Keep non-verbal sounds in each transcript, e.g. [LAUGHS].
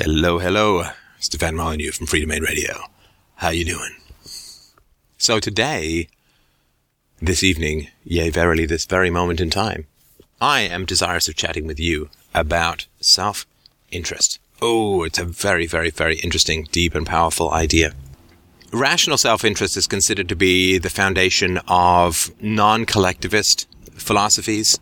Hello, hello. Stefan Molyneux from Freedomain Radio. How you doing? So today, this evening, yea, verily, this very moment in time, I am desirous of chatting with you about self-interest. Oh, it's a very, very, very interesting, deep and powerful idea. Rational self-interest is considered to be the foundation of non-collectivist philosophies,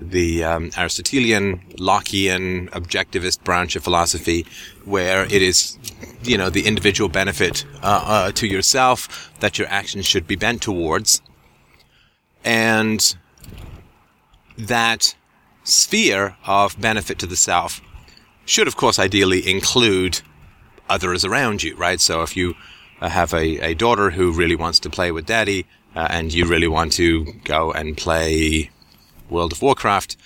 the um, Aristotelian, Lockean, objectivist branch of philosophy, where it is, you know, the individual benefit uh, uh, to yourself that your actions should be bent towards, and that sphere of benefit to the self should, of course, ideally include others around you, right? So if you uh, have a, a daughter who really wants to play with daddy, uh, and you really want to go and play World of Warcraft,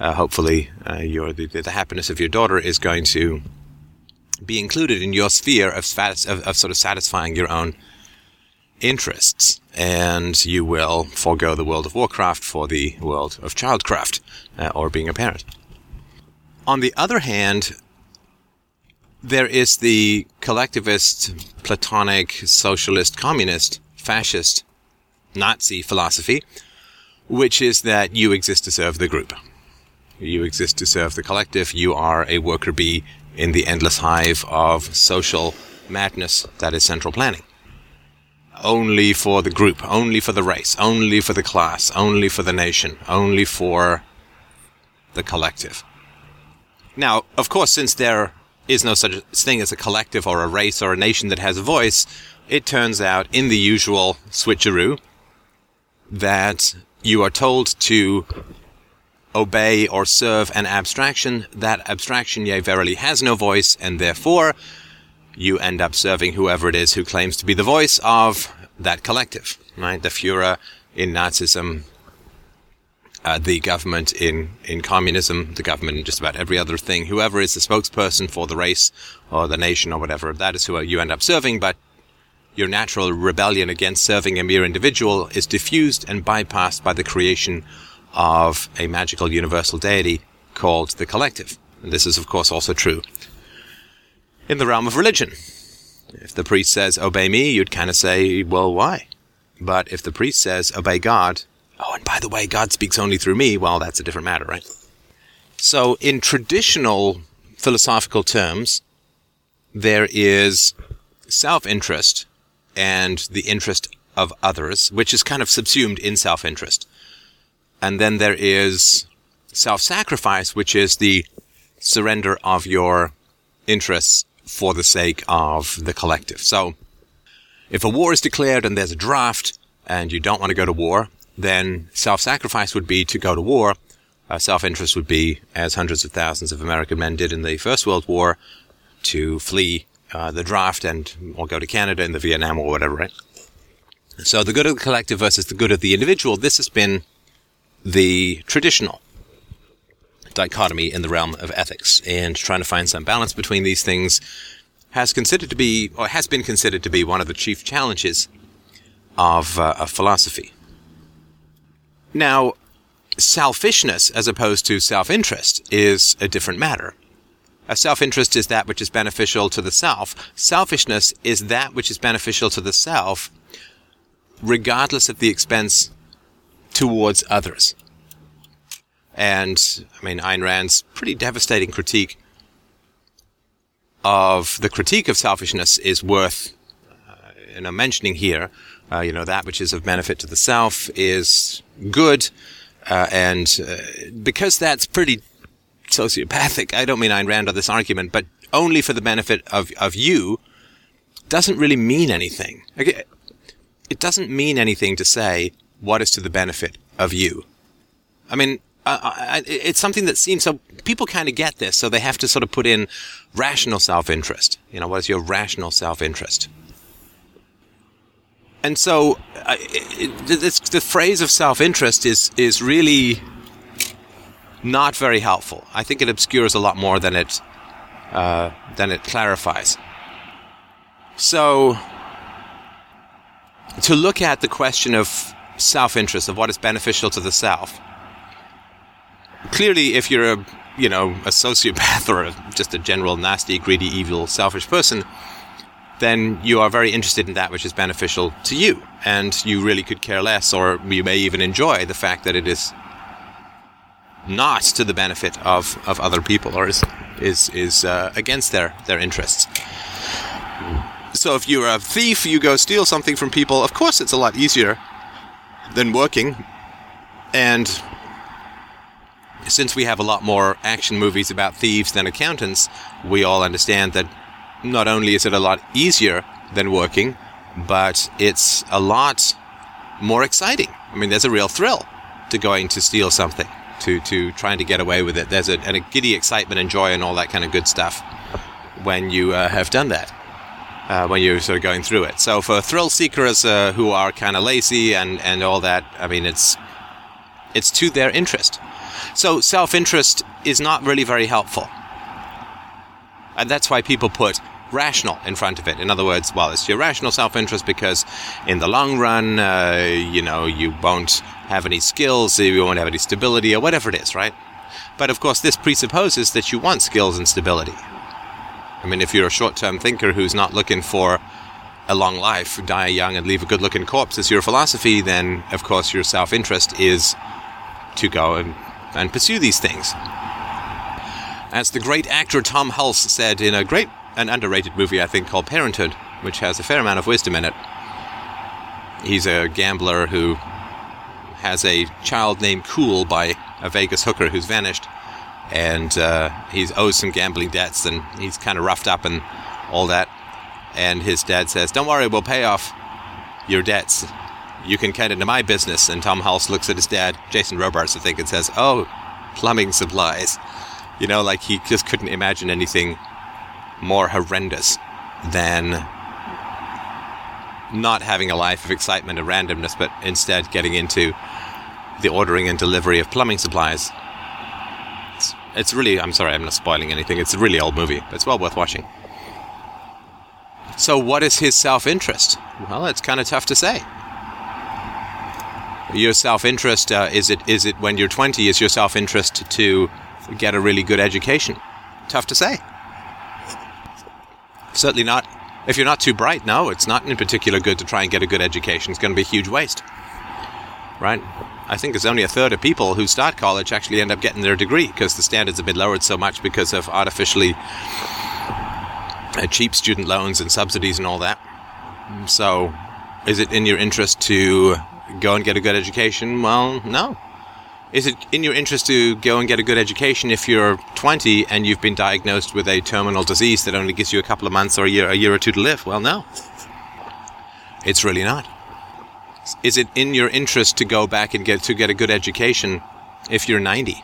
uh, hopefully uh, your the, the, happiness of your daughter is going to be included in your sphere of, of, of sort of satisfying your own interests, and you will forego the World of Warcraft for the world of childcraft uh, or being a parent. On the other hand, there is the collectivist, Platonic, socialist, communist, fascist, Nazi philosophy, which is that you exist to serve the group. You exist to serve the collective. You are a worker bee in the endless hive of social madness that is central planning. Only for the group, only for the race, only for the class, only for the nation, only for the collective. Now, of course, since there is no such thing as a collective or a race or a nation that has a voice, it turns out in the usual switcheroo that you are told to obey or serve an abstraction. That abstraction, yea, verily has no voice, and therefore you end up serving whoever it is who claims to be the voice of that collective, right? The Fuhrer in Nazism, uh, the government in, in communism, the government in just about every other thing, whoever is the spokesperson for the race or the nation or whatever, that is who you end up serving, but your natural rebellion against serving a mere individual is diffused and bypassed by the creation of a magical universal deity called the collective. And this is, of course, also true in the realm of religion. If the priest says, obey me, you'd kind of say, well, why? But if the priest says, obey God, oh, and by the way, God speaks only through me, well, that's a different matter, right? So in traditional philosophical terms, there is self-interest and the interest of others, which is kind of subsumed in self-interest. And then there is self-sacrifice, which is the surrender of your interests for the sake of the collective. So if a war is declared and there's a draft and you don't want to go to war, then self-sacrifice would be to go to war. Uh, self-interest would be, as hundreds of thousands of American men did in the First World War, to flee uh, the draft and or go to Canada in the Vietnam or whatever, right? So the good of the collective versus the good of the individual, this has been the traditional dichotomy in the realm of ethics and trying to find some balance between these things has considered to be or has been considered to be one of the chief challenges of, uh, of philosophy. Now, selfishness as opposed to self-interest is a different matter. A self-interest is that which is beneficial to the self. Selfishness is that which is beneficial to the self, regardless of the expense towards others. And, I mean, Ayn Rand's pretty devastating critique of the critique of selfishness is worth, uh, you know, mentioning here. Uh, you know, that which is of benefit to the self is good, uh, and uh, because that's pretty sociopathic. I don't mean Ayn Rand or this argument, but only for the benefit of, of you doesn't really mean anything. It doesn't mean anything to say what is to the benefit of you. I mean, it's something that seems so people kind of get this, so they have to sort of put in rational self-interest. You know, what is your rational self-interest? And so, it, it, this, the phrase of self-interest is is really not very helpful. I think it obscures a lot more than it uh, than it clarifies. So, to look at the question of self-interest, of what is beneficial to the self. Clearly, if you're a you know, a sociopath [LAUGHS] or a, just a general nasty, greedy, evil, selfish person, then you are very interested in that which is beneficial to you. And you really could care less, or you may even enjoy the fact that it is not to the benefit of, of other people or is, is, is uh, against their, their interests. So if you're a thief, you go steal something from people, of course it's a lot easier than working. And since we have a lot more action movies about thieves than accountants, we all understand that not only is it a lot easier than working, but it's a lot more exciting. I mean, there's a real thrill to going to steal something, to, to trying to get away with it. There's a, a giddy excitement and joy and all that kind of good stuff when you uh, have done that. Uh, when you're sort of going through it. So for thrill seekers uh, who are kind of lazy and, and all that, I mean, it's it's to their interest. So self interest is not really very helpful. And that's why people put rational in front of it. In other words, well, it's your rational self interest because in the long run, uh, you know, you won't have any skills, you won't have any stability, or whatever it is, right? But of course, this presupposes that you want skills and stability. I mean, if you're a short term thinker who's not looking for a long life, die young and leave a good looking corpse as your philosophy, then of course your self interest is to go and, and pursue these things. As the great actor Tom Hulce said in a great and underrated movie, I think, called Parenthood, which has a fair amount of wisdom in it. He's a gambler who has a child named Cool by a Vegas hooker who's vanished, and uh, he owes some gambling debts, and he's kind of roughed up and all that. And his dad says, "Don't worry, we'll pay off your debts you can get into my business. And Tom Hulce looks at his dad, Jason Robards, I think, and says, Oh, plumbing supplies. You know, like he just couldn't imagine anything more horrendous than not having a life of excitement and randomness, but instead getting into the ordering and delivery of plumbing supplies. It's, it's really, I'm sorry, I'm not spoiling anything. It's a really old movie, but it's well worth watching. So, what is his self interest? Well, it's kind of tough to say your self-interest uh, is it is it when you're 20 is your self-interest to get a really good education tough to say certainly not if you're not too bright no it's not in particular good to try and get a good education it's going to be a huge waste right i think it's only a third of people who start college actually end up getting their degree because the standards have been lowered so much because of artificially uh, cheap student loans and subsidies and all that so is it in your interest to go and get a good education? Well, no. Is it in your interest to go and get a good education if you're 20 and you've been diagnosed with a terminal disease that only gives you a couple of months or a year, a year or two to live? Well, no. It's really not. Is it in your interest to go back and get to get a good education if you're 90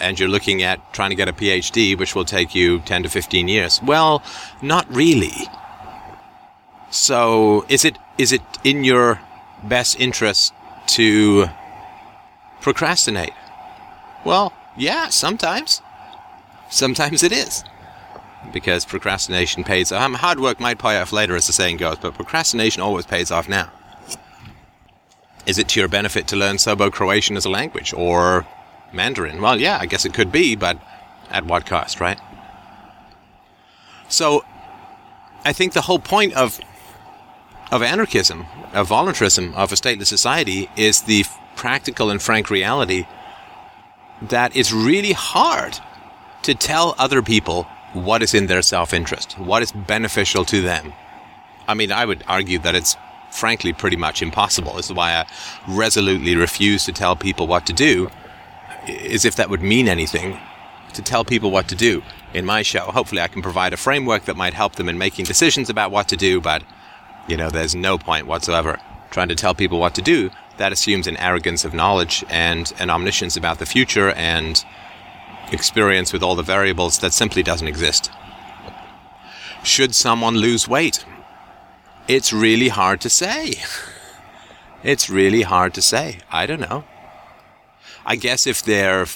and you're looking at trying to get a PhD, which will take you 10 to 15 years? Well, not really. So, is it is it in your best interest to procrastinate? Well, yeah, sometimes. Sometimes it is. Because procrastination pays off. Hard work might pay off later, as the saying goes, but procrastination always pays off now. Is it to your benefit to learn Serbo Croatian as a language or Mandarin? Well, yeah, I guess it could be, but at what cost, right? So, I think the whole point of of anarchism, of voluntarism, of a stateless society is the practical and frank reality that it's really hard to tell other people what is in their self interest, what is beneficial to them. I mean, I would argue that it's frankly pretty much impossible. This is why I resolutely refuse to tell people what to do, as if that would mean anything, to tell people what to do in my show. Hopefully, I can provide a framework that might help them in making decisions about what to do, but you know, there's no point whatsoever trying to tell people what to do. That assumes an arrogance of knowledge and an omniscience about the future and experience with all the variables that simply doesn't exist. Should someone lose weight? It's really hard to say. It's really hard to say. I don't know. I guess if they're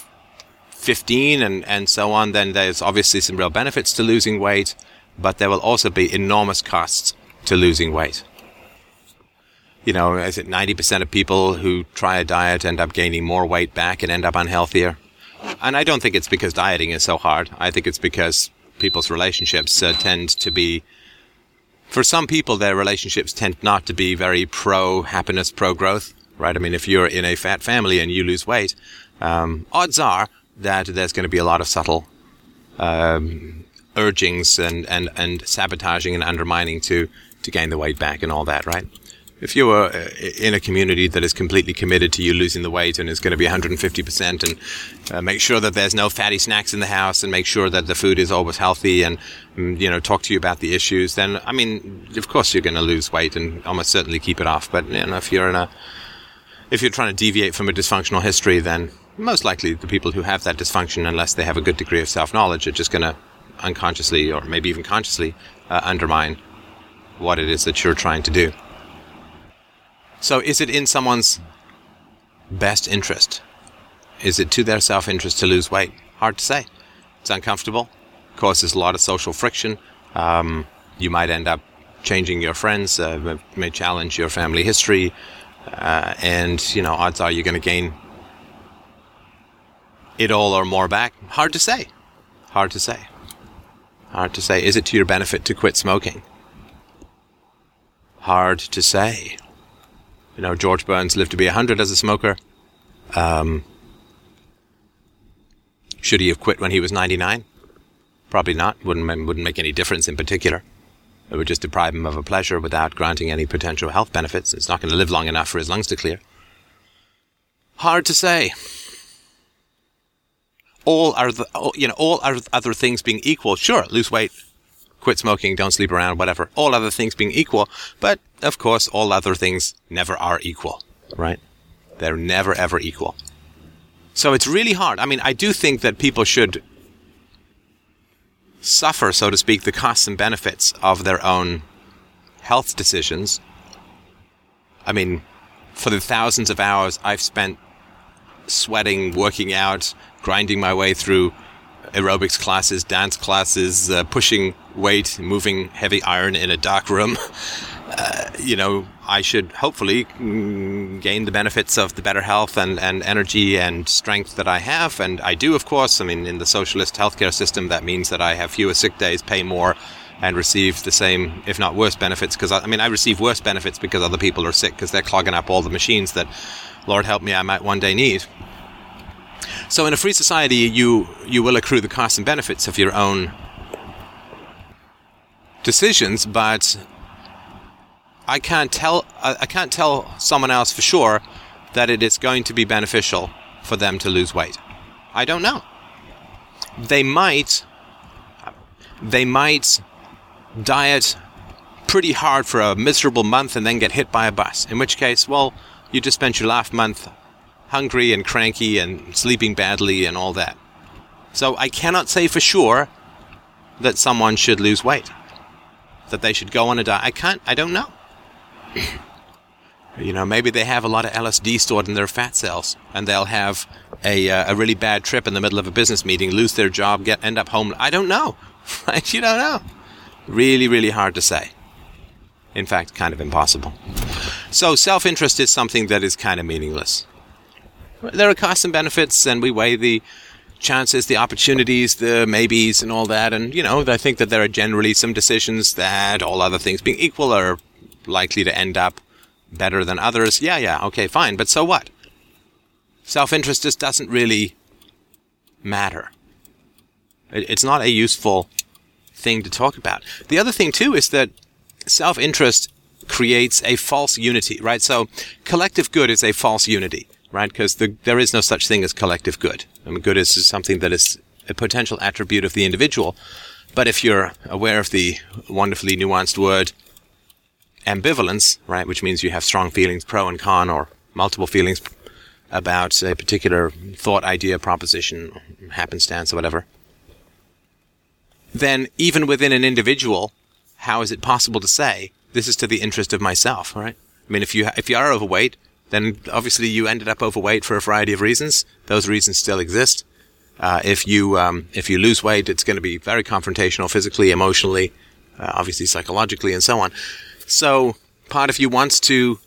15 and, and so on, then there's obviously some real benefits to losing weight, but there will also be enormous costs to losing weight. You know, is it 90% of people who try a diet end up gaining more weight back and end up unhealthier? And I don't think it's because dieting is so hard. I think it's because people's relationships uh, tend to be, for some people, their relationships tend not to be very pro happiness, pro growth, right? I mean, if you're in a fat family and you lose weight, um, odds are that there's going to be a lot of subtle um, urgings and, and, and sabotaging and undermining to, to gain the weight back and all that, right? If you are uh, in a community that is completely committed to you losing the weight and is going to be 150% and uh, make sure that there's no fatty snacks in the house and make sure that the food is always healthy and, mm, you know, talk to you about the issues, then, I mean, of course you're going to lose weight and almost certainly keep it off. But, you know, if you're in a, if you're trying to deviate from a dysfunctional history, then most likely the people who have that dysfunction, unless they have a good degree of self knowledge, are just going to unconsciously or maybe even consciously uh, undermine what it is that you're trying to do. So, is it in someone's best interest? Is it to their self interest to lose weight? Hard to say. It's uncomfortable, causes a lot of social friction. Um, you might end up changing your friends, uh, may challenge your family history, uh, and you know, odds are you're going to gain it all or more back? Hard to say. Hard to say. Hard to say. Is it to your benefit to quit smoking? Hard to say. You know, George Burns lived to be 100 as a smoker. Um, should he have quit when he was 99? Probably not. Wouldn't, wouldn't make any difference in particular. It would just deprive him of a pleasure without granting any potential health benefits. It's not going to live long enough for his lungs to clear. Hard to say all are the, you know, all other things being equal, sure, lose weight, quit smoking, don't sleep around, whatever. All other things being equal, but of course, all other things never are equal, right? They're never ever equal. So it's really hard. I mean, I do think that people should suffer, so to speak, the costs and benefits of their own health decisions. I mean, for the thousands of hours I've spent sweating, working out, grinding my way through aerobics classes, dance classes, uh, pushing weight, moving heavy iron in a dark room. [LAUGHS] Uh, you know, I should hopefully mm, gain the benefits of the better health and, and energy and strength that I have. And I do, of course. I mean, in the socialist healthcare system, that means that I have fewer sick days, pay more, and receive the same, if not worse, benefits. Because I, I mean, I receive worse benefits because other people are sick because they're clogging up all the machines that, Lord help me, I might one day need. So in a free society, you you will accrue the costs and benefits of your own decisions, but I can't tell I can't tell someone else for sure that it is going to be beneficial for them to lose weight. I don't know. They might they might diet pretty hard for a miserable month and then get hit by a bus. In which case, well, you just spent your last month hungry and cranky and sleeping badly and all that. So I cannot say for sure that someone should lose weight. That they should go on a diet. I can't, I don't know. you know, maybe they have a lot of LSD stored in their fat cells and they'll have a, uh, a really bad trip in the middle of a business meeting, lose their job, get, end up home. I don't know. [LAUGHS] Right? you don't know. Really, really hard to say. In fact, kind of impossible. So self interest is something that is kind of meaningless there are costs and benefits, and we weigh the chances, the opportunities, the maybes, and all that. And, you know, I think that there are generally some decisions that, all other things being equal, are likely to end up better than others. Yeah, yeah, okay, fine. But so what? Self interest just doesn't really matter. It's not a useful thing to talk about. The other thing, too, is that self interest creates a false unity, right? So collective good is a false unity right? Because the, there is no such thing as collective good. I mean, good is something that is a potential attribute of the individual. But if you're aware of the wonderfully nuanced word ambivalence, right, which means you have strong feelings pro and con or multiple feelings about a particular thought, idea, proposition, happenstance, or whatever, then even within an individual, how is it possible to say this is to the interest of myself, right? I mean, if you, if you are overweight, then obviously you ended up overweight for a variety of reasons. Those reasons still exist. Uh, if you um, if you lose weight, it's going to be very confrontational, physically, emotionally, uh, obviously psychologically, and so on. So part of you wants to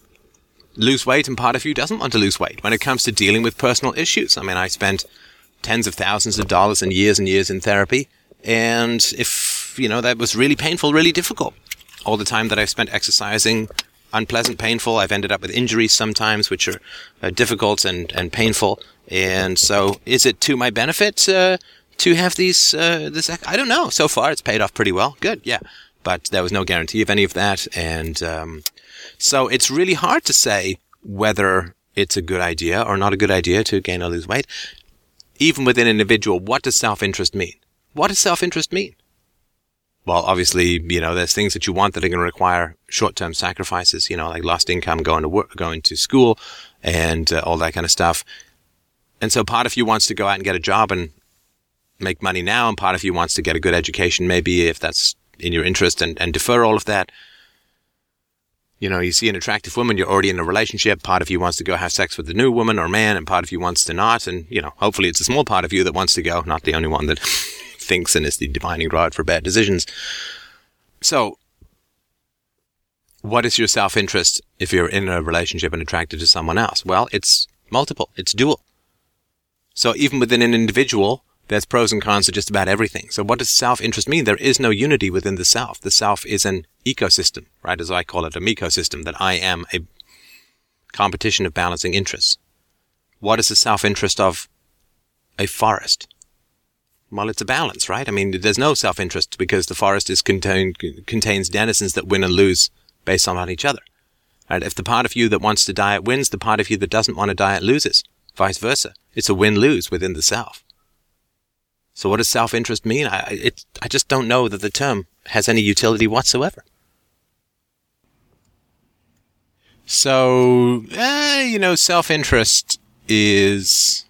lose weight, and part of you doesn't want to lose weight when it comes to dealing with personal issues. I mean, I spent tens of thousands of dollars and years and years in therapy. And if, you know, that was really painful, really difficult. All the time that I've spent exercising, unpleasant, painful. I've ended up with injuries sometimes, which are uh, difficult and, and painful. And so is it to my benefit, uh, to have these, uh, this, I don't know. So far it's paid off pretty well. Good. Yeah. But there was no guarantee of any of that. And, um, so it's really hard to say whether it's a good idea or not a good idea to gain or lose weight. Even within an individual, what does self-interest mean? What does self-interest mean? Well, obviously, you know, there's things that you want that are going to require short-term sacrifices, you know, like lost income, going to work, going to school and uh, all that kind of stuff. And so part of you wants to go out and get a job and make money now. And part of you wants to get a good education, maybe if that's in your interest and, and defer all of that you know, you see an attractive woman, you're already in a relationship. Part of you wants to go have sex with the new woman or man, and part of you wants to not. And, you know, hopefully it's a small part of you that wants to go, not the only one that thinks and is the defining rod for bad decisions. So, what is your self interest if you're in a relationship and attracted to someone else? Well, it's multiple, it's dual. So, even within an individual, there's pros and cons to just about everything. So what does self-interest mean? There is no unity within the self. The self is an ecosystem, right? As I call it, a ecosystem, that I am a competition of balancing interests. What is the self-interest of a forest? Well, it's a balance, right? I mean, there's no self-interest because the forest is contain, contains denizens that win and lose based on each other. Right? If the part of you that wants to diet wins, the part of you that doesn't want to diet loses. Vice versa. It's a win-lose within the self. So what does self-interest mean? I, it, I just don't know that the term has any utility whatsoever. So, eh, you know, self-interest is,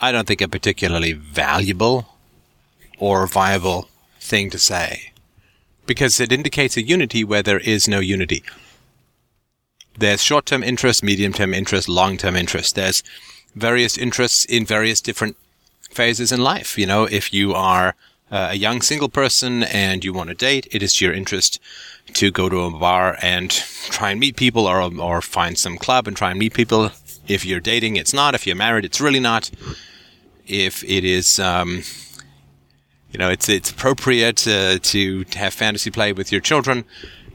I don't think a particularly valuable or viable thing to say because it indicates a unity where there is no unity. There's short-term interest, medium-term interest, long-term interest. There's various interests in various different phases in life. You know, if you are uh, a young single person and you want to date, it is your interest to go to a bar and try and meet people or, or find some club and try and meet people. If you're dating, it's not. If you're married, it's really not. If it is, um, you know, it's, it's appropriate uh, to have fantasy play with your children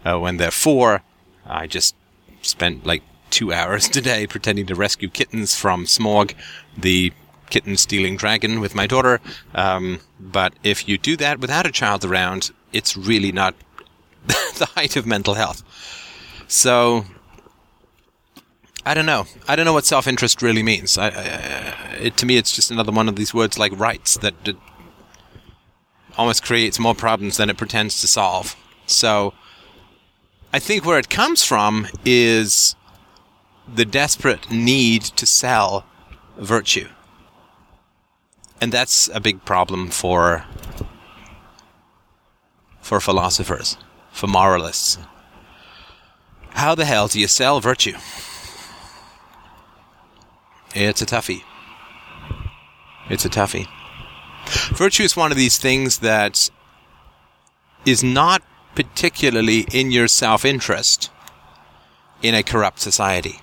uh, when they're four. I just spent like two [LAUGHS] hours today pretending to rescue kittens from Smaug, the kitten stealing dragon with my daughter. Um, but if you do that without a child around, it's really not [LAUGHS] the height of mental health. So, I don't know. I don't know what self-interest really means. I, I, it, to me, it's just another one of these words like rights that, that almost creates more problems than it pretends to solve. So, I think where it comes from is the desperate need to sell virtue. And that's a big problem for for philosophers, for moralists. How the hell do you sell virtue? It's a toughie. It's a toughie. Virtue is one of these things that is not particularly in your self interest in a corrupt society.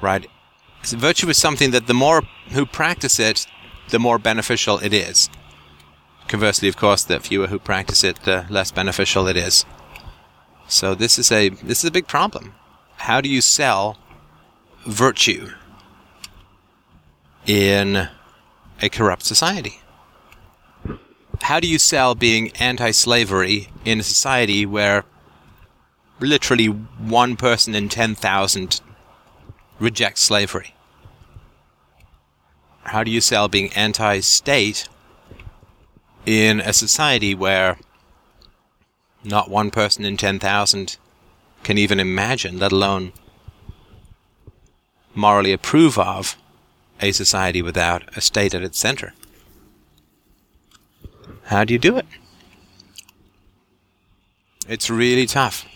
Right? So virtue is something that the more who practice it, the more beneficial it is. Conversely, of course, the fewer who practice it, the less beneficial it is. So this is a this is a big problem. How do you sell virtue in a corrupt society? How do you sell being anti-slavery in a society where literally one person in 10,000 rejects slavery? How do you sell being anti state in a society where not one person in 10,000 can even imagine, let alone morally approve of, a society without a state at its center? How do you do it? It's really tough.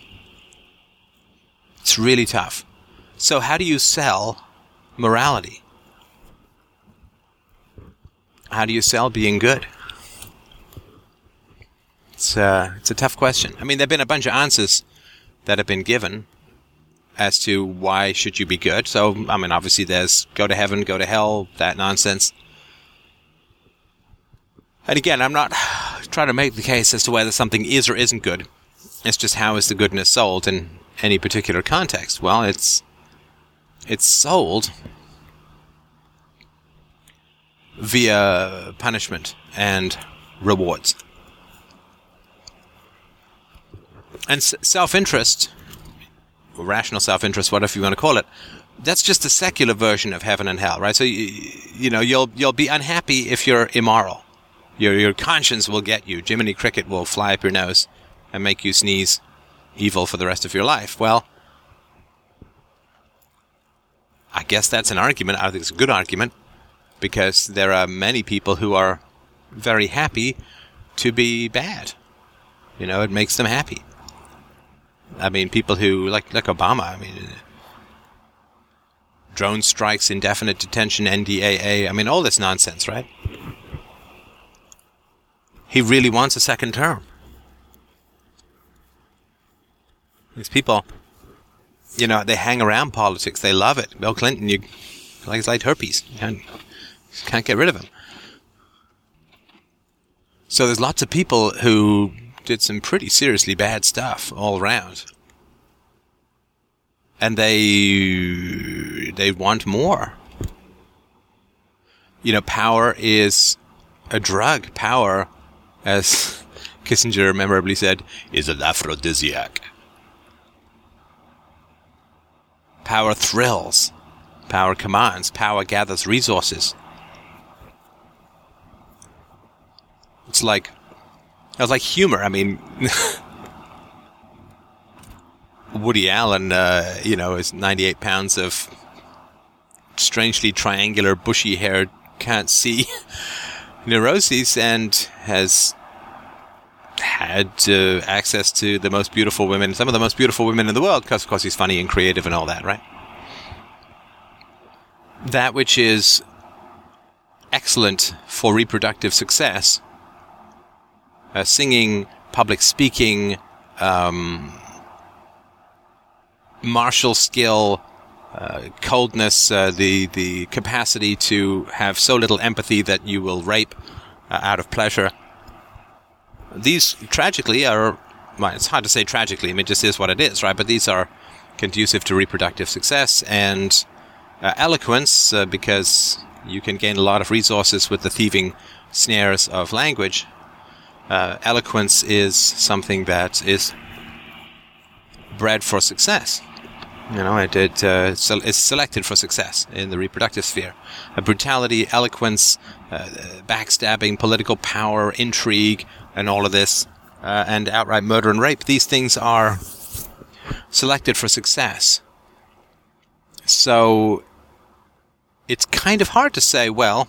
It's really tough. So, how do you sell morality? How do you sell being good? It's, uh, it's a tough question. I mean, there have been a bunch of answers that have been given. As to why should you be good. So, I mean, obviously there's go to heaven, go to hell, that nonsense. And again, I'm not trying to make the case as to whether something is or isn't good. It's just how is the goodness sold in any particular context? Well, it's it's sold via punishment and rewards. And self-interest, rational self-interest, whatever you want to call it, that's just a secular version of heaven and hell, right? So you, you know you'll you'll be unhappy if you're immoral. Your your conscience will get you. Jiminy Cricket will fly up your nose and make you sneeze evil for the rest of your life. Well, I guess that's an argument. I think it's a good argument because there are many people who are very happy to be bad. You know, it makes them happy. I mean, people who like like Obama. I mean, drone strikes, indefinite detention, NDAA. I mean, all this nonsense, right? He really wants a second term. These people, you know, they hang around politics. They love it. Bill Clinton, you like it's like herpes. You can't, can't get rid of him. So there's lots of people who did some pretty seriously bad stuff all around. And they they want more. You know, power is a drug. Power, as [LAUGHS] Kissinger memorably said, is an aphrodisiac. Power thrills. Power commands. Power gathers resources. It's like, it was like humor. I mean, [LAUGHS] Woody Allen, uh, you know, is 98 pounds of strangely triangular, bushy haired, can't see [LAUGHS] neuroses and has had uh, access to the most beautiful women, some of the most beautiful women in the world, because of course he's funny and creative and all that, right? That which is excellent for reproductive success, uh, singing, public speaking, um, martial skill, uh, coldness, uh, the the capacity to have so little empathy that you will rape uh, out of pleasure these tragically are, well, it's hard to say tragically, I mean, it just is what it is, right? But these are conducive to reproductive success and uh, eloquence uh, because you can gain a lot of resources with the thieving snares of language. Uh, eloquence is something that is bred for success. You know, it, it uh, is selected for success in the reproductive sphere. brutality, eloquence, uh, backstabbing, political power, intrigue, and all of this, uh, and outright murder and rape, these things are selected for success. So it's kind of hard to say, well,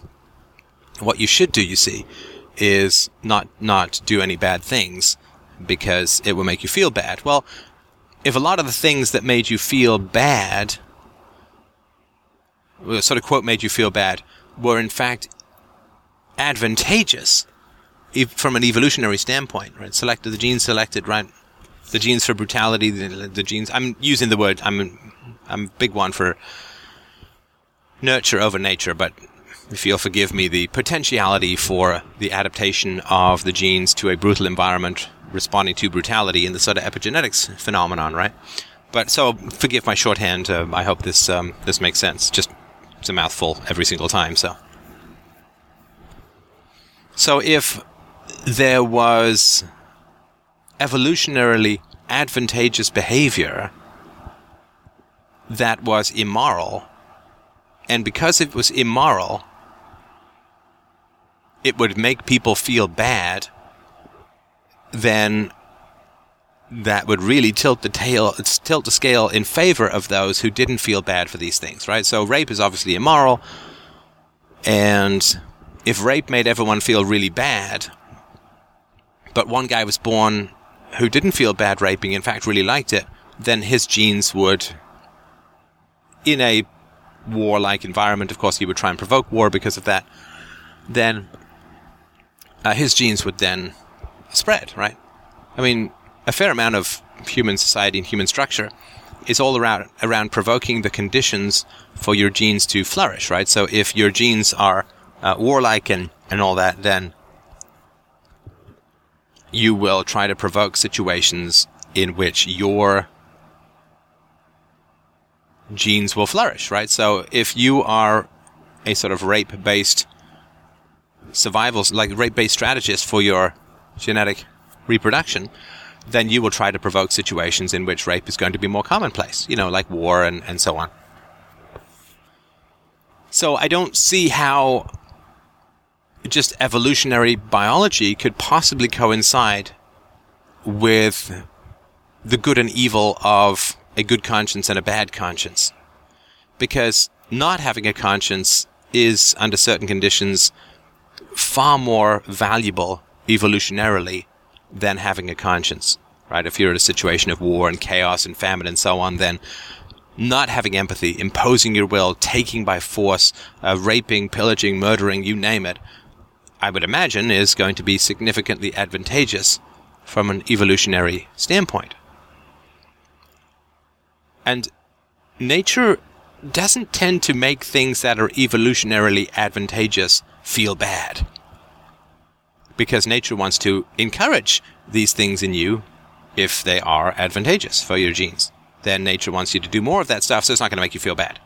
what you should do, you see, is not not do any bad things because it will make you feel bad. Well, if a lot of the things that made you feel bad, sort of quote made you feel bad, were in fact advantageous, from an evolutionary standpoint, right? Selected the genes selected, right? The genes for brutality, the, the genes. I'm using the word. I'm I'm a big one for nurture over nature, but if you'll forgive me, the potentiality for the adaptation of the genes to a brutal environment responding to brutality in the sort of epigenetics phenomenon, right? But so forgive my shorthand. Uh, I hope this um, this makes sense. Just it's a mouthful every single time. So so if there was evolutionarily advantageous behavior that was immoral. And because it was immoral, it would make people feel bad, then that would really tilt the tail, tilt the scale in favor of those who didn't feel bad for these things, right? So rape is obviously immoral, and if rape made everyone feel really bad, but one guy was born who didn't feel bad raping, in fact, really liked it, then his genes would, in a warlike environment, of course, he would try and provoke war because of that, then uh, his genes would then spread, right? I mean, a fair amount of human society and human structure is all around around provoking the conditions for your genes to flourish, right? So if your genes are uh, warlike and and all that, then you will try to provoke situations in which your genes will flourish, right? So if you are a sort of rape based survival, like rape based strategist for your genetic reproduction, then you will try to provoke situations in which rape is going to be more commonplace, you know, like war and, and so on. So I don't see how just evolutionary biology could possibly coincide with the good and evil of a good conscience and a bad conscience. Because not having a conscience is, under certain conditions, far more valuable evolutionarily than having a conscience, right? If you're in a situation of war and chaos and famine and so on, then not having empathy, imposing your will, taking by force, uh, raping, pillaging, murdering, you name it, I would imagine is going to be significantly advantageous from an evolutionary standpoint. And nature doesn't tend to make things that are evolutionarily advantageous feel bad. Because nature wants to encourage these things in you if they are advantageous for your genes. Then nature wants you to do more of that stuff, so it's not going to make you feel bad.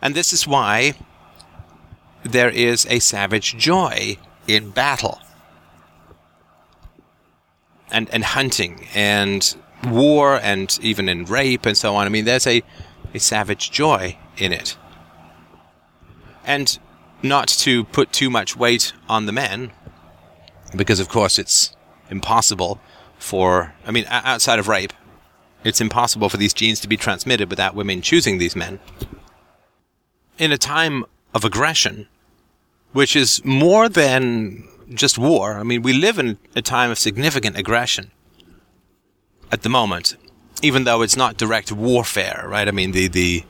And this is why there is a savage joy in battle and, and hunting and war and even in rape and so on. I mean, there's a, a savage joy in it. And not to put too much weight on the men, because of course it's impossible for, I mean, outside of rape, it's impossible for these genes to be transmitted without women choosing these men. In a time of aggression, which is more than just war, I mean, we live in a time of significant aggression at the moment, even though it's not direct warfare, right? I mean, the, the,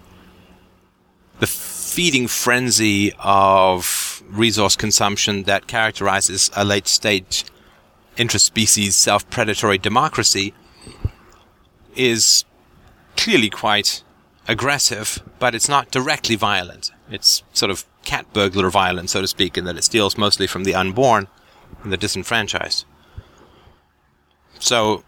the feeding frenzy of resource consumption that characterizes a late stage interspecies self predatory democracy is clearly quite aggressive, but it's not directly violent. It's sort of cat burglar violence, so to speak, in that it steals mostly from the unborn and the disenfranchised. So,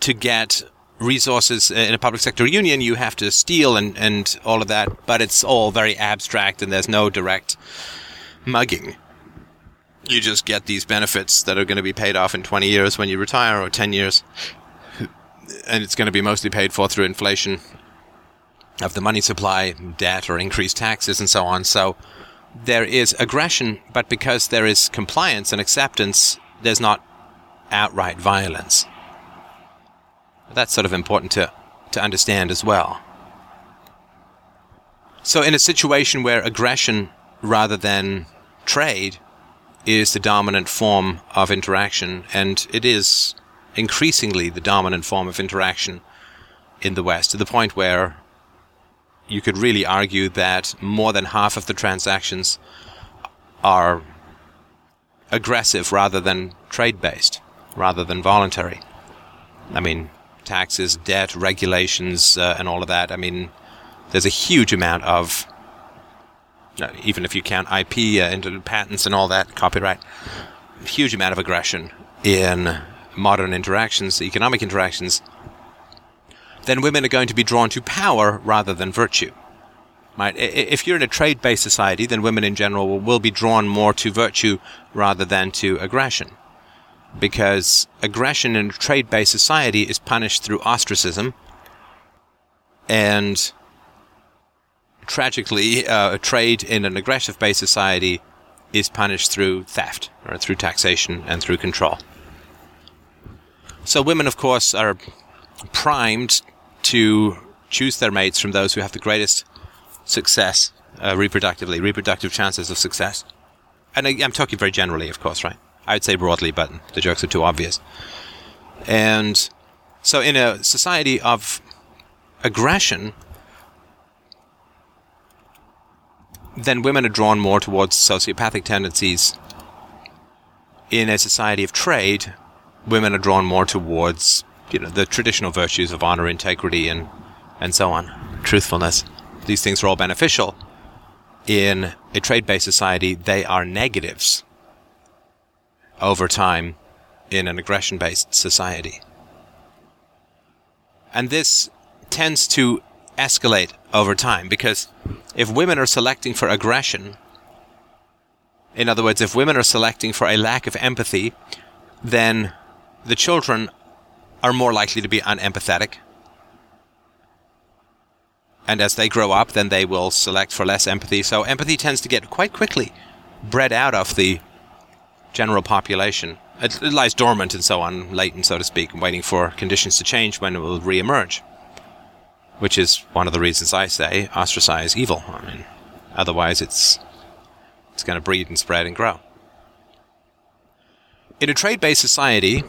to get resources in a public sector union, you have to steal and, and all of that, but it's all very abstract and there's no direct mugging. You just get these benefits that are going to be paid off in 20 years when you retire or 10 years. And it's going to be mostly paid for through inflation of the money supply, debt, or increased taxes, and so on. So there is aggression, but because there is compliance and acceptance, there's not outright violence. That's sort of important to, to understand as well. So, in a situation where aggression rather than trade is the dominant form of interaction, and it is increasingly the dominant form of interaction in the West, to the point where you could really argue that more than half of the transactions are aggressive rather than trade based, rather than voluntary. I mean, taxes, debt, regulations, uh, and all of that. I mean, there's a huge amount of, uh, even if you count IP uh, into patents and all that, copyright, huge amount of aggression in modern interactions, economic interactions then women are going to be drawn to power rather than virtue. Right? If you're in a trade-based society, then women in general will be drawn more to virtue rather than to aggression. Because aggression in a trade-based society is punished through ostracism, and tragically, uh, trade in an aggressive-based society is punished through theft, or through taxation, and through control. So women, of course, are primed to choose their mates from those who have the greatest success uh, reproductively, reproductive chances of success. And I, I'm talking very generally, of course, right? I would say broadly, but the jokes are too obvious. And so, in a society of aggression, then women are drawn more towards sociopathic tendencies. In a society of trade, women are drawn more towards you know, the traditional virtues of honor, integrity, and, and so on, truthfulness. These things are all beneficial. In a trade based society, they are negatives over time in an aggression based society. And this tends to escalate over time because if women are selecting for aggression, in other words, if women are selecting for a lack of empathy, then the children are more likely to be unempathetic. And as they grow up, then they will select for less empathy. So empathy tends to get quite quickly bred out of the general population. It, it lies dormant and so on, latent, so to speak, waiting for conditions to change when it will re-emerge. Which is one of the reasons I say ostracize evil. I mean, otherwise it's it's going to breed and spread and grow. In a trade-based society,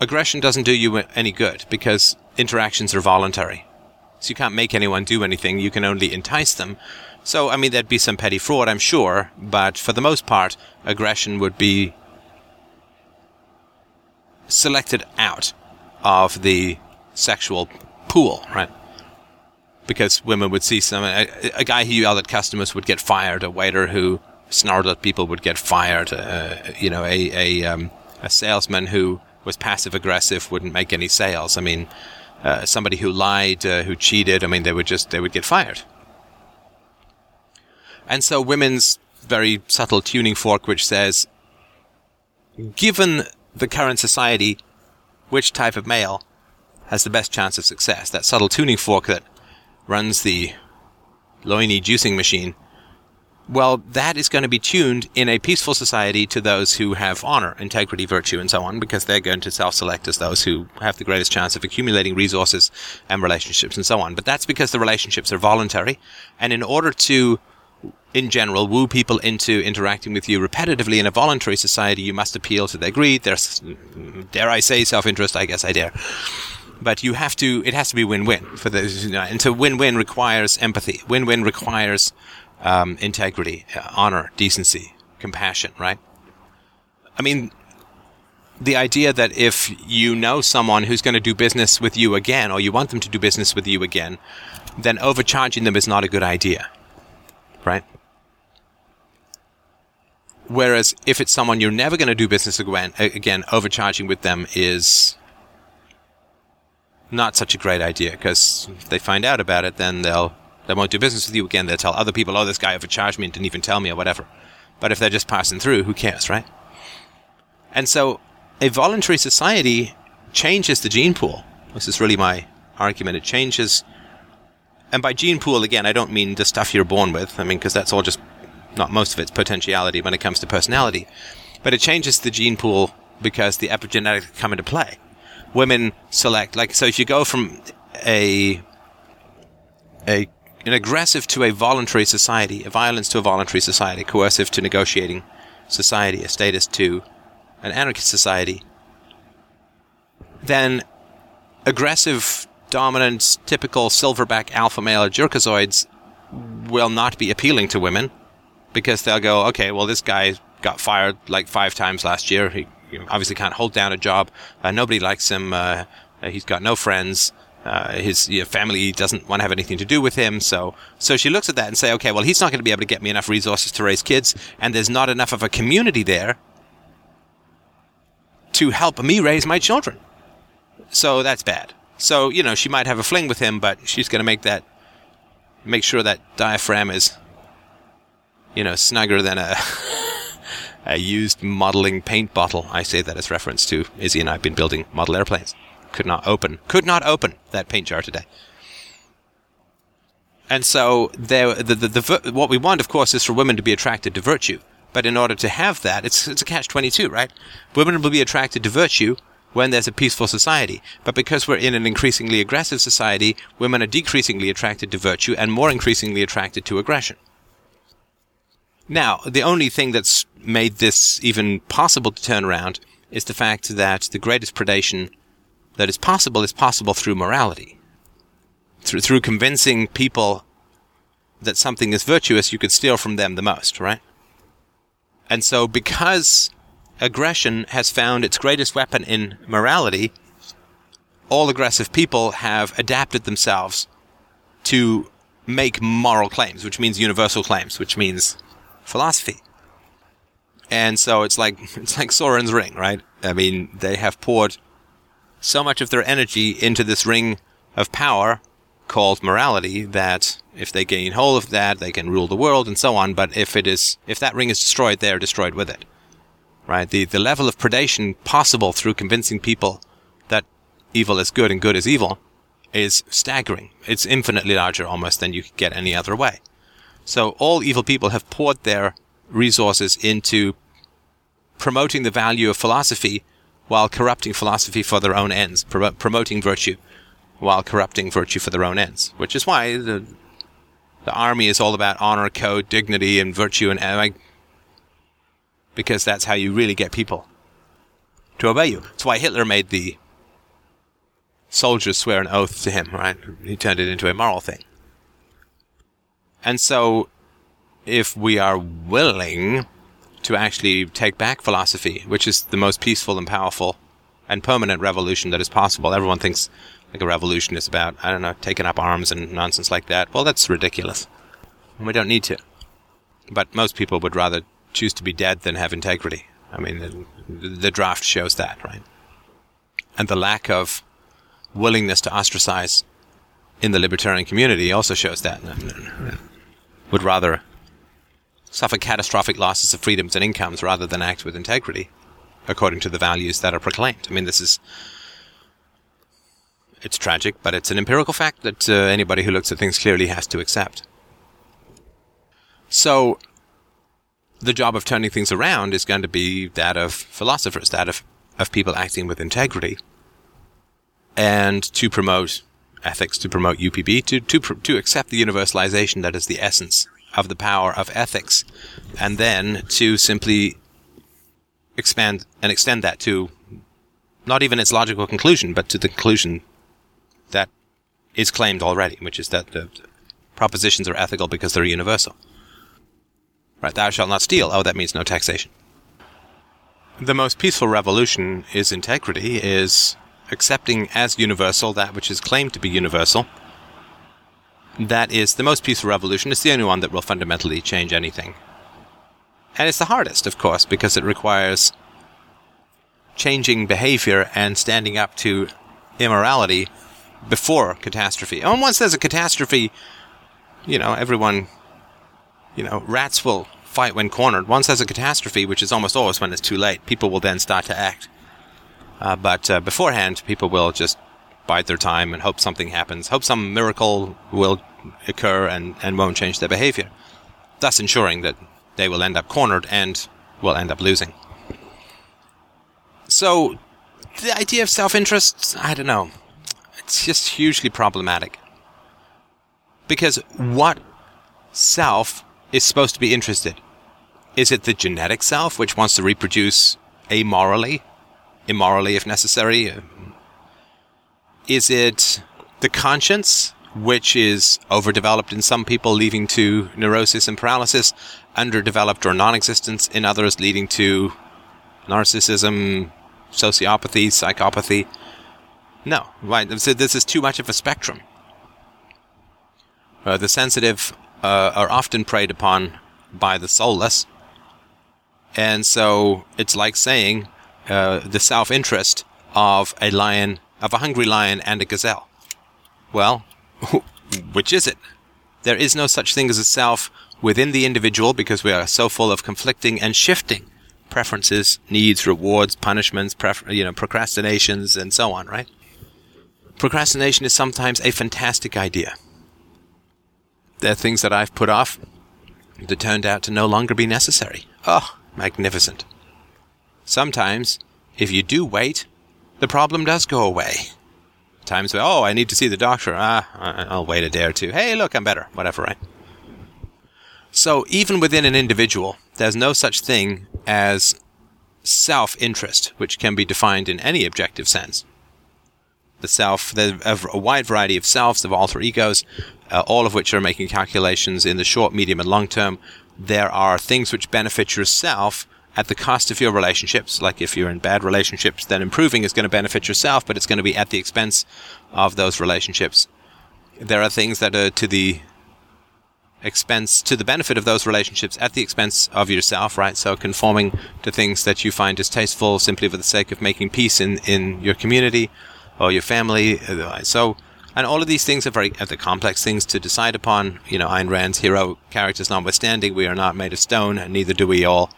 aggression doesn't do you any good because interactions are voluntary. So you can't make anyone do anything, you can only entice them. So, I mean, there'd be some petty fraud, I'm sure, but for the most part, aggression would be selected out of the sexual pool, right? Because women would see some, a, a guy who yelled at customers would get fired, a waiter who snarled at people would get fired, uh, you know, a, a, um, a salesman who was passive aggressive wouldn't make any sales. I mean, uh, somebody who lied, uh, who cheated, I mean, they would just, they would get fired. And so women's very subtle tuning fork, which says, given the current society, which type of male has the best chance of success? That subtle tuning fork that runs the loiny juicing machine. Well, that is going to be tuned in a peaceful society to those who have honor, integrity, virtue, and so on, because they're going to self-select as those who have the greatest chance of accumulating resources and relationships and so on. But that's because the relationships are voluntary. And in order to in general, woo people into interacting with you repetitively in a voluntary society, you must appeal to their greed, their, dare I say, self-interest. I guess I dare. But you have to. It has to be win-win for those. You know, and so win-win requires empathy. Win-win requires um, integrity, uh, honor, decency, compassion. Right? I mean, the idea that if you know someone who's going to do business with you again, or you want them to do business with you again, then overcharging them is not a good idea. Right? Whereas if it's someone you're never going to do business again, again, overcharging with them is not such a great idea because if they find out about it, then they'll they won't do business with you again. They'll tell other people, "Oh, this guy overcharged me and didn't even tell me or whatever." But if they're just passing through, who cares, right? And so, a voluntary society changes the gene pool. This is really my argument. It changes, and by gene pool again, I don't mean the stuff you're born with. I mean because that's all just not most of its potentiality when it comes to personality, but it changes the gene pool because the epigenetics come into play. Women select, like, so if you go from a, a, an aggressive to a voluntary society, a violence to a voluntary society, coercive to negotiating society, a statist to an anarchist society, then aggressive, dominant, typical silverback alpha male jerkazoids will not be appealing to women because they'll go, okay, well, this guy got fired like five times last year. He obviously can't hold down a job. Uh, nobody likes him. Uh, he's got no friends. Uh, his you know, family doesn't want to have anything to do with him. So, so she looks at that and say, okay, well, he's not going to be able to get me enough resources to raise kids, and there's not enough of a community there to help me raise my children. So that's bad. So you know, she might have a fling with him, but she's going to make that, make sure that diaphragm is you know, snugger than a, [LAUGHS] a used modeling paint bottle. I say that as reference to Izzy and I have been building model airplanes. Could not open, could not open that paint jar today. And so there, the, the, the, what we want, of course, is for women to be attracted to virtue. But in order to have that, it's, it's a catch-22, right? Women will be attracted to virtue when there's a peaceful society. But because we're in an increasingly aggressive society, women are decreasingly attracted to virtue and more increasingly attracted to aggression. Now, the only thing that's made this even possible to turn around is the fact that the greatest predation that is possible is possible through morality. Through, through convincing people that something is virtuous, you could steal from them the most, right? And so because aggression has found its greatest weapon in morality, all aggressive people have adapted themselves to make moral claims, which means universal claims, which means philosophy. And so it's like [LAUGHS] it's like Sauron's ring, right? I mean, they have poured so much of their energy into this ring of power called morality that if they gain hold of that, they can rule the world and so on. But if it is, if that ring is destroyed, they are destroyed with it. Right? The, the level of predation possible through convincing people that evil is good and good is evil is staggering. It's infinitely larger almost than you could get any other way. So all evil people have poured their resources into promoting the value of philosophy while corrupting philosophy for their own ends, pro- promoting virtue while corrupting virtue for their own ends, which is why the the army is all about honor, code, dignity, and virtue, and like, because that's how you really get people to obey you. That's why Hitler made the soldiers swear an oath to him, right? He turned it into a moral thing. And so, if we are willing to actually take back philosophy, which is the most peaceful and powerful and permanent revolution that is possible, everyone thinks like a revolution is about, I don't know, taking up arms and nonsense like that. Well, that's ridiculous. And We don't need to. But most people would rather choose to be dead than have integrity. I mean, the, the draft shows that, right? And the lack of willingness to ostracize in the libertarian community also shows that. Would rather suffer catastrophic losses of freedoms and incomes rather than act with integrity according to the values that are proclaimed. I mean, this is it's tragic, but it's an empirical fact that uh, anybody who looks at things clearly has to accept. So, the job of turning things around is going to be that of philosophers, that of, of people acting with integrity, and to promote ethics, to promote UPB, to, to, to accept the universalization that is the essence of the power of ethics, and then to simply expand and extend that to not even its logical conclusion, but to the conclusion that is claimed already, which is that the propositions are ethical because they're universal. Right, thou shalt not steal. Oh, that means no taxation. The most peaceful revolution is integrity, is accepting as universal that which is claimed to be universal. That is the most peaceful revolution. It's the only one that will fundamentally change anything. And it's the hardest, of course, because it requires changing behavior and standing up to immorality before catastrophe. And once there's a catastrophe, you know, everyone, you know, rats will fight when cornered. Once there's a catastrophe, which is almost always when it's too late, people will then start to act. Uh, but uh, beforehand, people will just bide their time and hope something happens, hope some miracle will occur and, and won't change their behavior, thus ensuring that they will end up cornered and will end up losing. So, the idea of self interest, I don't know it's just hugely problematic. Because what self is supposed to be interested? Is it the genetic self, which wants to reproduce amorally, immorally if necessary? Is it the conscience, which is overdeveloped in some people, leading to neurosis and paralysis, underdeveloped or non existence in others, leading to narcissism, sociopathy, psychopathy? No, right. This is too much of a spectrum. Uh, the sensitive uh, are often preyed upon by the soulless. And so it's like saying uh, the self interest of a lion, of a hungry lion and a gazelle. Well, which is it? There is no such thing as a self within the individual because we are so full of conflicting and shifting preferences, needs, rewards, punishments, pref- you know, procrastinations, and so on, right? Procrastination is sometimes a fantastic idea. There are things that I've put off that turned out to no longer be necessary. Oh, magnificent. Sometimes, if you do wait, the problem does go away. Times oh, I need to see the doctor. Ah, I'll wait a day or two. Hey, look, I'm better. Whatever, right? So, even within an individual, there's no such thing as self interest, which can be defined in any objective sense the self, there's a wide variety of selves, of alter egos, uh, all of which are making calculations in the short, medium, and long term. There are things which benefit yourself at the cost of your relationships. Like if you're in bad relationships, then improving is going to benefit yourself, but it's going to be at the expense of those relationships. There are things that are to the expense, to the benefit of those relationships at the expense of yourself, right? So conforming to things that you find distasteful simply for the sake of making peace in, in your community or your family. So, and all of these things are very are the complex things to decide upon. You know, Ayn Rand's hero characters notwithstanding, we are not made of stone, and neither do we all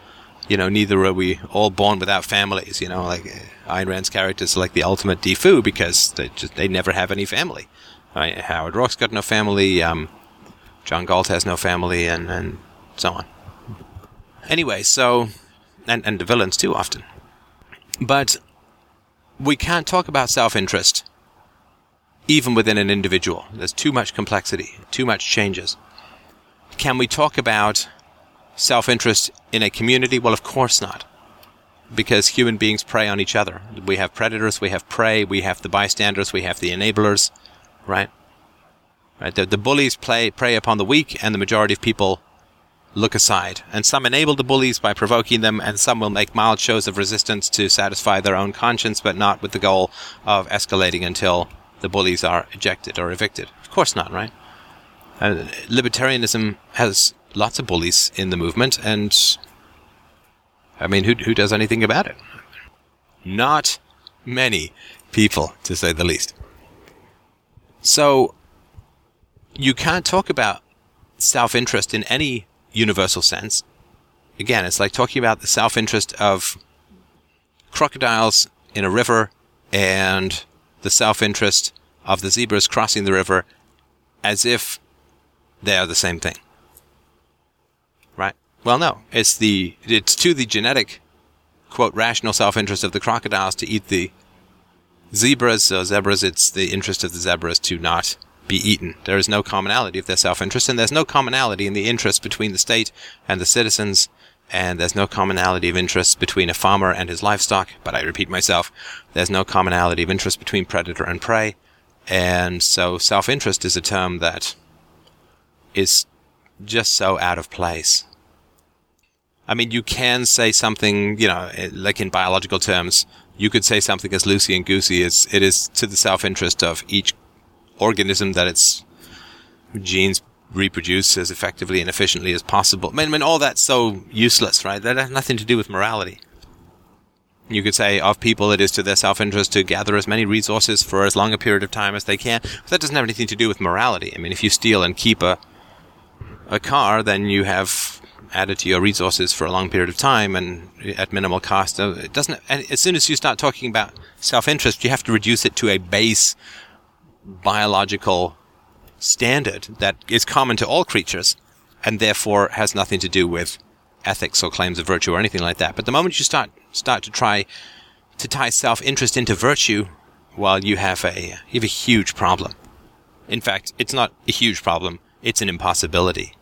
you know, neither are we all born without families. You know, like Ayn Rand's characters like the ultimate deFOO because they just they never have any family. Howard Roark's got no family. Um, John Galt has no family, and and so on. Anyway, so and and the villains too often, but we can't talk about self-interest even within an individual. There's too much complexity, too much changes. Can we talk about self interest in a community? Well, of course not. Because human beings prey on each other. We have predators, we have prey, we have the bystanders, we have the enablers, right? Right. The, the bullies play, prey upon the weak, and the majority of people look aside. And some enable the bullies by provoking them, and some will make mild shows of resistance to satisfy their own conscience, but not with the goal of escalating until the bullies are ejected or evicted. Of course not, right? Uh, libertarianism has lots of bullies in the movement, and I mean, who, who does anything about it? Not many people, to say the least. So, you can't talk about self interest in any universal sense. Again, it's like talking about the self interest of crocodiles in a river and the self interest of the zebras crossing the river as if they are the same thing. Right? Well, no. It's the it's to the genetic quote rational self-interest of the crocodiles to eat the zebras. So zebras, it's the interest of the zebras to not be eaten. There is no commonality of their self-interest, and there's no commonality in the interest between the state and the citizens, and there's no commonality of interest between a farmer and his livestock. But I repeat myself, there's no commonality of interest between predator and prey, and so self-interest is a term that is just so out of place. I mean, you can say something, you know, eh, like in biological terms, you could say something as loosey and goosey as it is to the self-interest of each organism that its genes reproduce as effectively and efficiently as possible. I mean, I mean, all that's so useless, right? That has nothing to do with morality. You could say of people it is to their self-interest to gather as many resources for as long a period of time as they can. But that doesn't have anything to do with morality. I mean, if you steal and keep a a car, then you have added to your resources for a long period of time and at minimal cost. Uh, it doesn't. as soon as you start talking about self-interest, you have to reduce it to a base biological standard that is common to all creatures, and therefore has nothing to do with ethics or claims of virtue or anything like that. But the moment you start start to try to tie self-interest into virtue, well, you have a you have a huge problem. In fact, it's not a huge problem; it's an impossibility.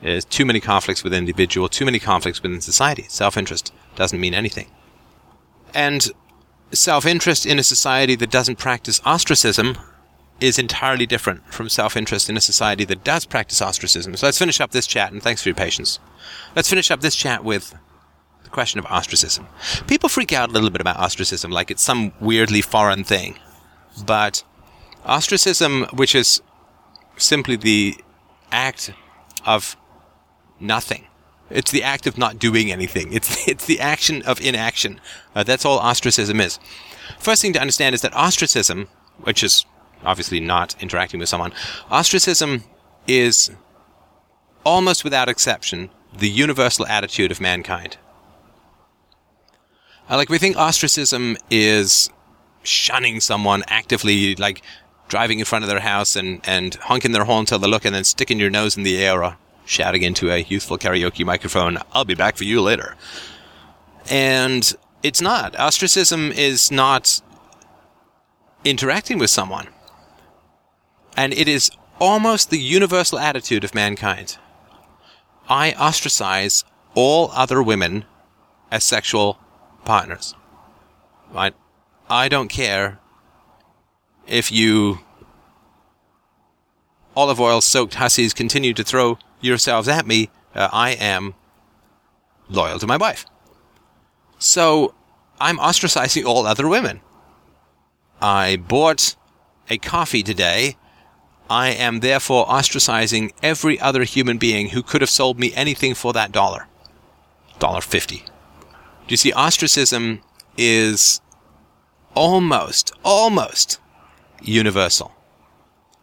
There's too many conflicts the individual, too many conflicts within society. Self-interest doesn't mean anything. And self-interest in a society that doesn't practice ostracism is entirely different from self-interest in a society that does practice ostracism. So let's finish up this chat, and thanks for your patience. Let's finish up this chat with the question of ostracism. People freak out a little bit about ostracism like it's some weirdly foreign thing. But ostracism, which is simply the act of nothing. It's the act of not doing anything. It's [LAUGHS] it's the action of inaction. Uh, that's all ostracism is. First thing to understand is that ostracism, which is obviously not interacting with someone, ostracism is almost without exception the universal attitude of mankind. Uh, like we think ostracism is shunning someone actively, like driving in front of their house and, and honking their horn till they look and then sticking your nose in the air or shouting into a youthful karaoke microphone, I'll be back for you later. And it's not. Ostracism is not interacting with someone. And it is almost the universal attitude of mankind. I ostracize all other women as sexual partners. Right? I don't care if you olive oil soaked hussies continue to throw yourselves at me, uh, I am loyal to my wife. So I'm ostracizing all other women. I bought a coffee today. I am therefore ostracizing every other human being who could have sold me anything for that dollar. Dollar fifty. Do you see, ostracism is almost, almost universal.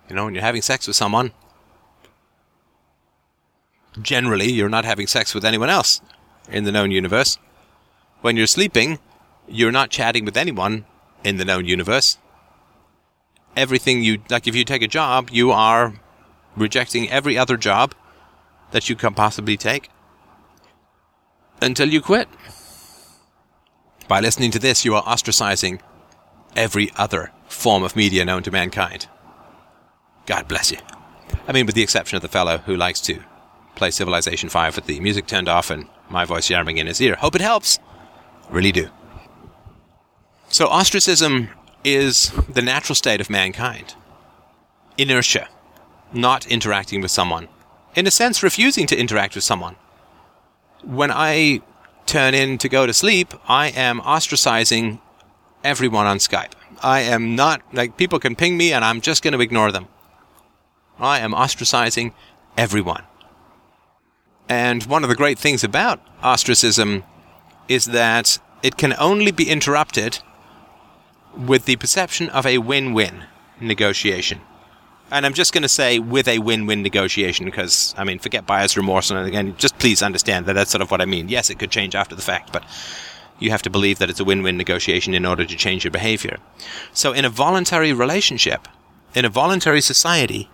You know, when you're having sex with someone, generally you're not having sex with anyone else in the known universe. When you're sleeping, you're not chatting with anyone in the known universe. Everything you, like if you take a job, you are rejecting every other job that you can possibly take until you quit. By listening to this, you are ostracizing every other form of media known to mankind. God bless you. I mean, with the exception of the fellow who likes to play Civilization 5 with the music turned off and my voice yammering in his ear. Hope it helps. Really do. So, ostracism is the natural state of mankind. Inertia. Not interacting with someone. In a sense, refusing to interact with someone. When I turn in to go to sleep, I am ostracizing everyone on Skype. I am not, like, people can ping me and I'm just going to ignore them. I am ostracizing everyone. And one of the great things about ostracism is that it can only be interrupted with the perception of a win win negotiation. And I'm just going to say with a win win negotiation because, I mean, forget buyer's remorse and again, just please understand that that's sort of what I mean. Yes, it could change after the fact, but you have to believe that it's a win win negotiation in order to change your behavior. So, in a voluntary relationship, in a voluntary society,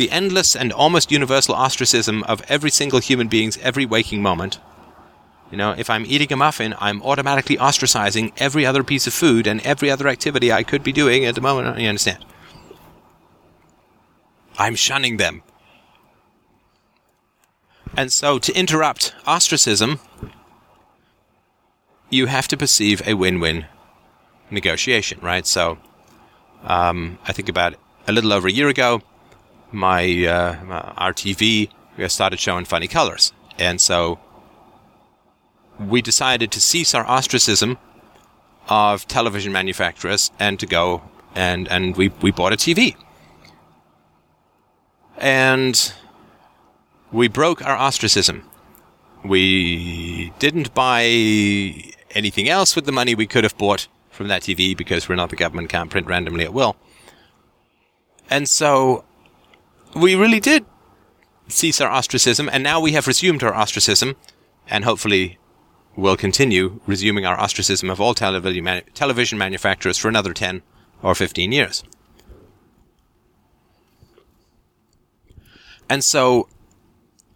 the endless and almost universal ostracism of every single human being's every waking moment. You know, if I'm eating a muffin, I'm automatically ostracizing every other piece of food and every other activity I could be doing at the moment. You understand? I'm shunning them. And so, to interrupt ostracism, you have to perceive a win win negotiation, right? So, um, I think about a little over a year ago, my, uh, our TV started showing funny colors, and so we decided to cease our ostracism of television manufacturers and to go and and we we bought a TV, and we broke our ostracism. We didn't buy anything else with the money we could have bought from that TV because we're not the government, can't print randomly at will. And so we really did cease our ostracism, and now we have resumed our ostracism, and hopefully will continue resuming our ostracism of all television, manu- television manufacturers for another 10 or 15 years. And so,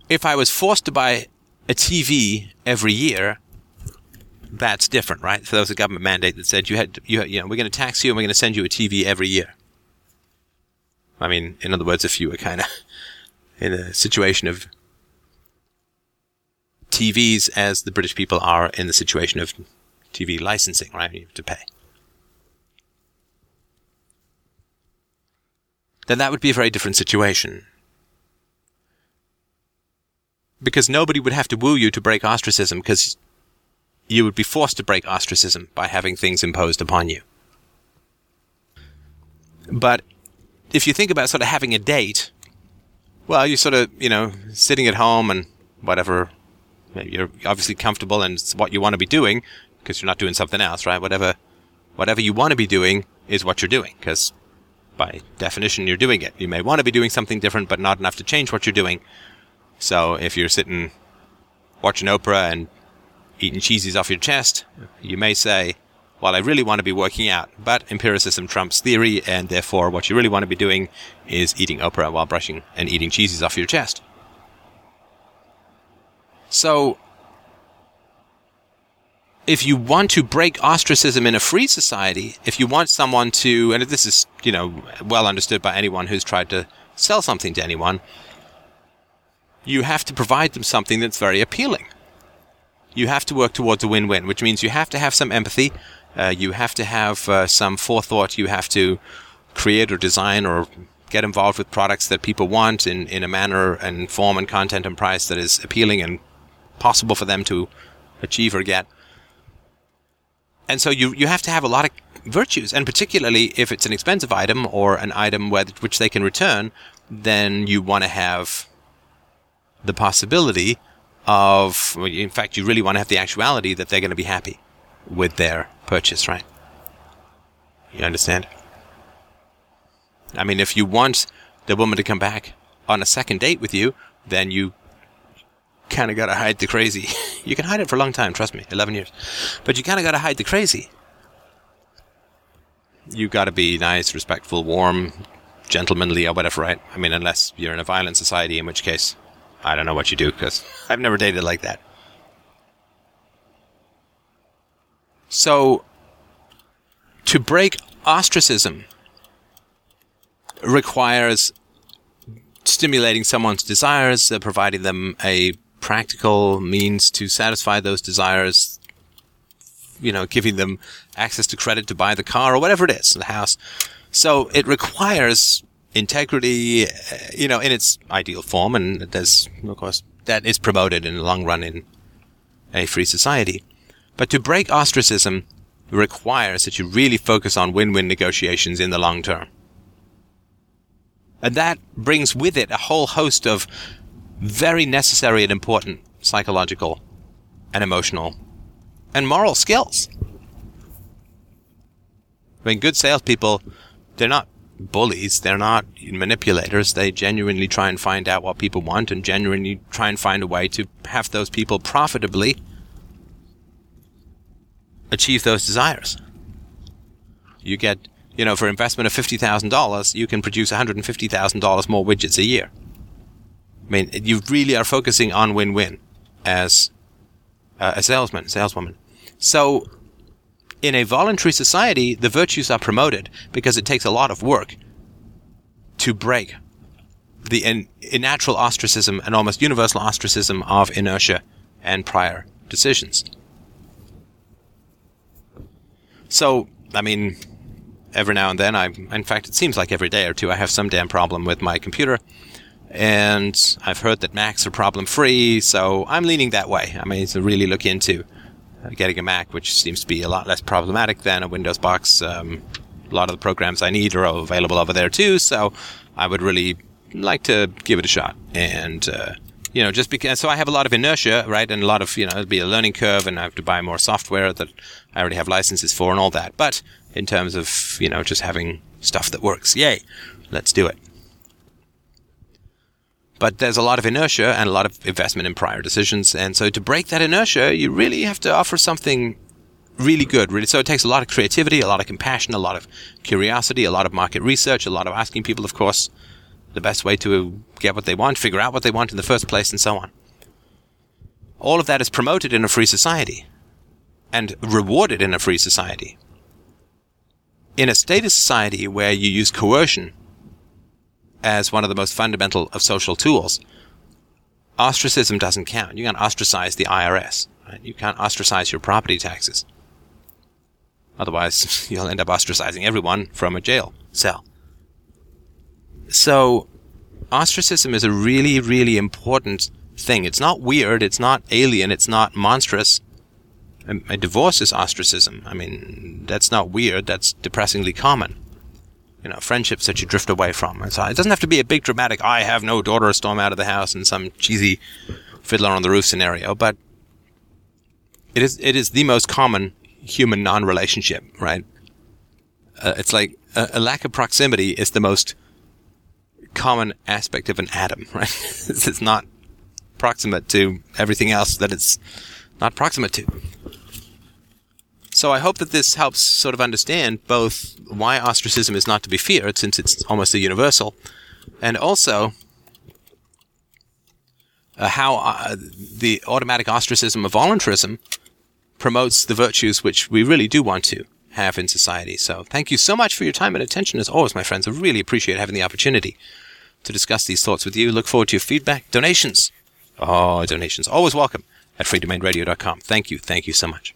if I was forced to buy a TV every year, that's different, right? So there was a government mandate that said you had, you, had, you know, we're going to tax you and we're going to send you a TV every year. I mean, in other words, if you were kind of in a situation of TVs as the British people are in the situation of TV licensing, right? You have to pay. Then that would be a very different situation. Because nobody would have to woo you to break ostracism because you would be forced to break ostracism by having things imposed upon you. But if you think about sort of having a date, well, you're sort of, you know, sitting at home and whatever, you're obviously comfortable and it's what you want to be doing because you're not doing something else, right? Whatever, whatever you want to be doing is what you're doing because by definition you're doing it. You may want to be doing something different, but not enough to change what you're doing. So if you're sitting watching Oprah and eating cheesies off your chest, you may say, well, I really want to be working out, but empiricism trumps theory, and therefore what you really want to be doing is eating Oprah while brushing and eating cheeses off your chest. So, if you want to break ostracism in a free society, if you want someone to, and this is, you know, well understood by anyone who's tried to sell something to anyone, you have to provide them something that's very appealing. You have to work towards a win-win, which means you have to have some empathy, uh, you have to have uh, some forethought. You have to create or design or get involved with products that people want in, in a manner and form and content and price that is appealing and possible for them to achieve or get. and so you you have to have a lot of virtues, and particularly if it's an expensive item or an item where, which they can return, then you want to have the possibility of, in fact, you really want to have the actuality that they're going to be happy with their purchase, right? You understand? I mean, if you want the woman to come back on a second date with you, then you kind of got to hide the crazy. [LAUGHS] you can hide it for a long time, trust me, 11 years. But you kind of got to hide the crazy. You got to be nice, respectful, warm, gentlemanly, or whatever, right? I mean, unless you're in a violent society, in which case, I don't know what you do because I've never dated like that. So, to break ostracism requires stimulating someone's desires, uh, providing them a practical means to satisfy those desires, you know, giving them access to credit to buy the car or whatever it is, the house. So it requires integrity, uh, you know, in its ideal form, and there's, of course, that is promoted in the long run in a free society. But to break ostracism requires that you really focus on win-win negotiations in the long term. And that brings with it a whole host of very necessary and important psychological and emotional and moral skills. I mean, good salespeople, they're not bullies, they're not manipulators. They genuinely try and find out what people want and genuinely try and find a way to have those people profitably achieve those desires. You get you know, for investment of $50,000, you can produce $150,000 more widgets a year. I mean, you really are focusing on win-win as uh, a salesman, saleswoman. So, in a voluntary society, the virtues are promoted because it takes a lot of work to break the in, natural ostracism and almost universal ostracism of inertia and prior decisions. So, I mean, every now and then, I, in fact, it seems like every day or two, I have some damn problem with my computer. And I've heard that Macs are problem free, so I'm leaning that way. I mean, to really look into getting a Mac, which seems to be a lot less problematic than a Windows box. Um, a lot of the programs I need are available over there too, so I would really like to give it a shot. And, uh, you know, just because, so I have a lot of inertia, right? And a lot of, you know, it'll be a learning curve and I have to buy more software that I already have licenses for and all that. But in terms of, you know, just having stuff that works. Yay. Let's do it. But there's a lot of inertia and a lot of investment in prior decisions. And so to break that inertia, you really have to offer something really good. Really. So it takes a lot of creativity, a lot of compassion, a lot of curiosity, a lot of market research, a lot of asking people, of course, the best way to get what they want, figure out what they want in the first place, and so on. All of that is promoted in a free society and rewarded in a free society in a statist society where you use coercion as one of the most fundamental of social tools, ostracism doesn't count. You can't ostracize the IRS. Right? You can't ostracize your property taxes. Otherwise, [LAUGHS] you'll end up ostracizing everyone from a jail cell. So, ostracism is a really, really important thing. It's not weird, it's not alien, it's not monstrous a, divorce is ostracism. I mean, that's not weird. That's depressingly common. You know, friendships that you drift away from. And so it doesn't have to be a big dramatic, I have no daughter, storm out of the house and some cheesy fiddler on the roof scenario, but it is, it is the most common human non-relationship, right? Uh, it's like a, a, lack of proximity is the most common aspect of an atom, [LAUGHS] right? it's not proximate to everything else that it's not proximate to. So I hope that this helps sort of understand both why ostracism is not to be feared, since it's almost a universal, and also uh, how uh, the automatic ostracism of voluntarism promotes the virtues which we really do want to have in society. So thank you so much for your time and attention as always, my friends. I really appreciate having the opportunity to discuss these thoughts with you. Look forward to your feedback. Donations. Oh, donations. Always welcome at freedomainradio.com. Thank you. Thank you so much.